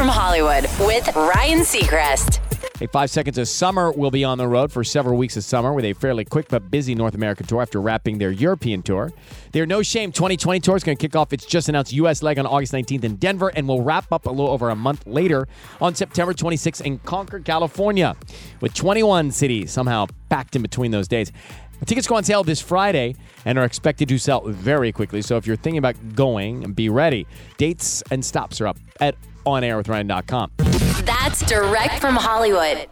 from Hollywood with Ryan Seacrest. Hey, five seconds of summer will be on the road for several weeks of summer with a fairly quick but busy North American tour after wrapping their European tour. Their No Shame 2020 tour is going to kick off its just announced U.S. leg on August 19th in Denver and will wrap up a little over a month later on September 26th in Concord, California, with 21 cities somehow packed in between those days. Tickets go on sale this Friday and are expected to sell very quickly. So if you're thinking about going, be ready. Dates and stops are up at onairwithryan.com. That's direct from Hollywood.